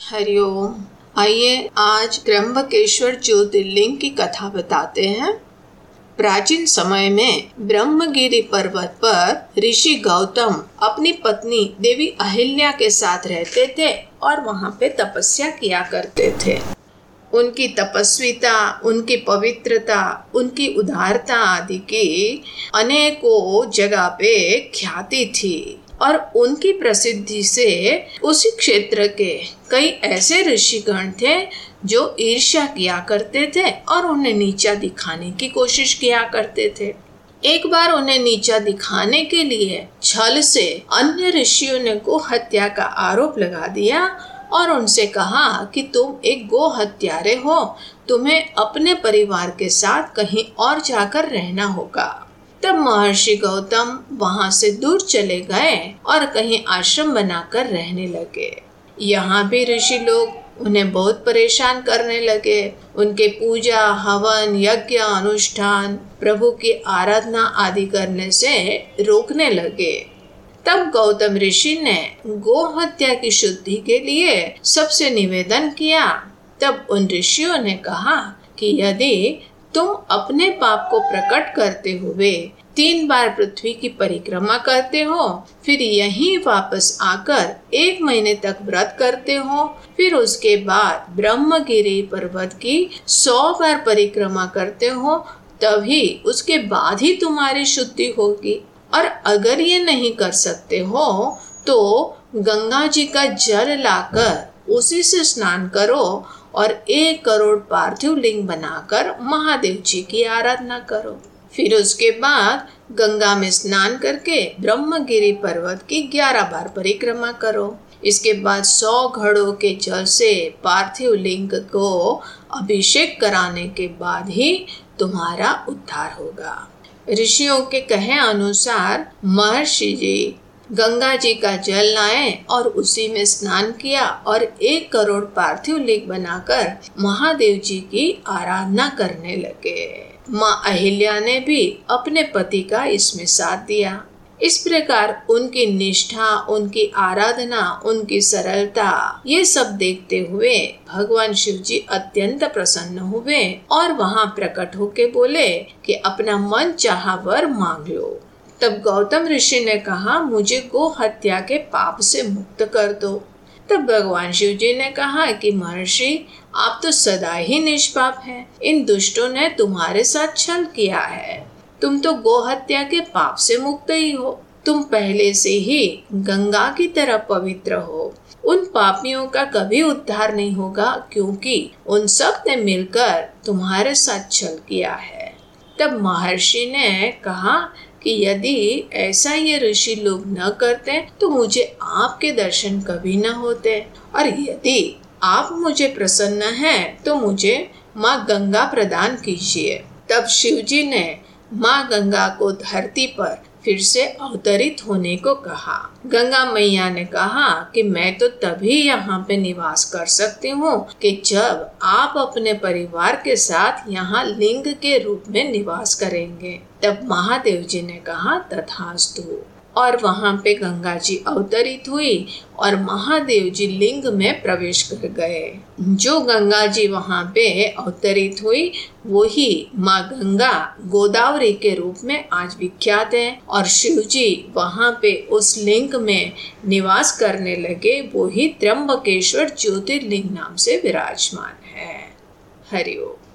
हरिओम आइए आज त्र्यंबकेश्वर ज्योतिर्लिंग की कथा बताते हैं। प्राचीन समय में ब्रह्मगिरी पर्वत पर ऋषि गौतम अपनी पत्नी देवी अहिल्या के साथ रहते थे और वहाँ पे तपस्या किया करते थे। उनकी तपस्विता, उनकी पवित्रता, उनकी उदारता आदि की अनेकों जगह पे ख्याति थी। और उनकी प्रसिद्धि से उसी क्षेत्र के कई ऐसे ऋषिगण थे जो ईर्ष्या किया करते थे और उन्हें नीचा दिखाने की कोशिश किया करते थे। एक बार उन्हें नीचा दिखाने के लिए छल से अन्य ऋषियों ने गो हत्या का आरोप लगा दिया और उनसे कहा कि तुम एक गो हत्यारे हो, तुम्हें अपने परिवार के साथ कहीं और जाकर रहना होगा। तब महर्षि गौतम वहाँ से दूर चले गए और कहीं आश्रम बनाकर रहने लगे। यहाँ भी ऋषि लोग उन्हें बहुत परेशान करने लगे। उनके पूजा, हवन, यज्ञ, अनुष्ठान, प्रभु की आराधना आदि करने से रोकने लगे। तब गौतम ऋषि ने गो हत्या की शुद्धि के लिए सबसे निवेदन किया। तब उन ऋषियों ने कहा कि यदि तुम अपने पाप को प्रकट करते हुए तीन बार पृथ्वी की परिक्रमा करते हो, फिर यहीं वापस आकर एक महीने तक व्रत करते हो, फिर उसके बाद ब्रह्मगिरी पर्वत की सौ बार परिक्रमा करते हो, तभी उसके बाद ही तुम्हारी शुद्धि होगी। और अगर ये नहीं कर सकते हो तो गंगा जी का जल लाकर उसी से स्नान करो और एक करोड़ पार्थिव लिंग बनाकर महादेव जी की आराधना करो। फिर उसके बाद गंगा में स्नान करके ब्रह्मगिरी पर्वत की ग्यारह बार परिक्रमा करो। इसके बाद सौ घड़ों के जल से पार्थिव लिंग को अभिषेक कराने के बाद ही तुम्हारा उद्धार होगा। ऋषियों के कहे अनुसार महर्षि जी गंगा जी का जल लाए और उसी में स्नान किया और एक करोड़ पार्थिव लिंग बनाकर महादेव जी की आराधना करने लगे। माँ अहिल्या ने भी अपने पति का इसमें साथ दिया। इस प्रकार उनकी निष्ठा, उनकी आराधना, उनकी सरलता, ये सब देखते हुए भगवान शिव जी अत्यंत प्रसन्न हुए और वहाँ प्रकट होके बोले कि अपना मन चाह वर मांग लो। तब गौतम ऋषि ने कहा, मुझे गो हत्या के पाप से मुक्त कर दो। तब भगवान शिव जी ने कहा कि, महर्षि, आप तो सदा ही निष्पाप हैं। इन दुष्टों ने तुम्हारे साथ छल किया है। तुम तो गोहत्या के पाप से मुक्त ही हो। तुम पहले से ही गंगा की तरह पवित्र हो। उन पापियों का कभी उद्धार नहीं होगा, क्योंकि उन सबने मिलकर तुम्हारे साथ छल किया है। तब महर्षि ने कहा कि यदि ऐसा ये ऋषि लोग न करते तो मुझे आपके दर्शन कभी न होते। और यदि आप मुझे प्रसन्न हैं तो मुझे माँ गंगा प्रदान कीजिए। तब शिव जी ने माँ गंगा को धरती पर फिर से अवतरित होने को कहा। गंगा मैया ने कहा कि मैं तो तभी यहाँ पे निवास कर सकती हूँ कि जब आप अपने परिवार के साथ यहाँ लिंग के रूप में निवास करेंगे, तब महादेव जी ने कहा, तथास्तु। और वहाँ पे गंगा जी अवतरित हुई और महादेव जी लिंग में प्रवेश कर गए। जो गंगा जी वहाँ पे अवतरित हुई, वही माँ गंगा गोदावरी के रूप में आज विख्यात है और शिव जी वहाँ पे उस लिंग में निवास करने लगे, वही त्र्यंबकेश्वर ज्योतिर्लिंग नाम से विराजमान है। हरिओम।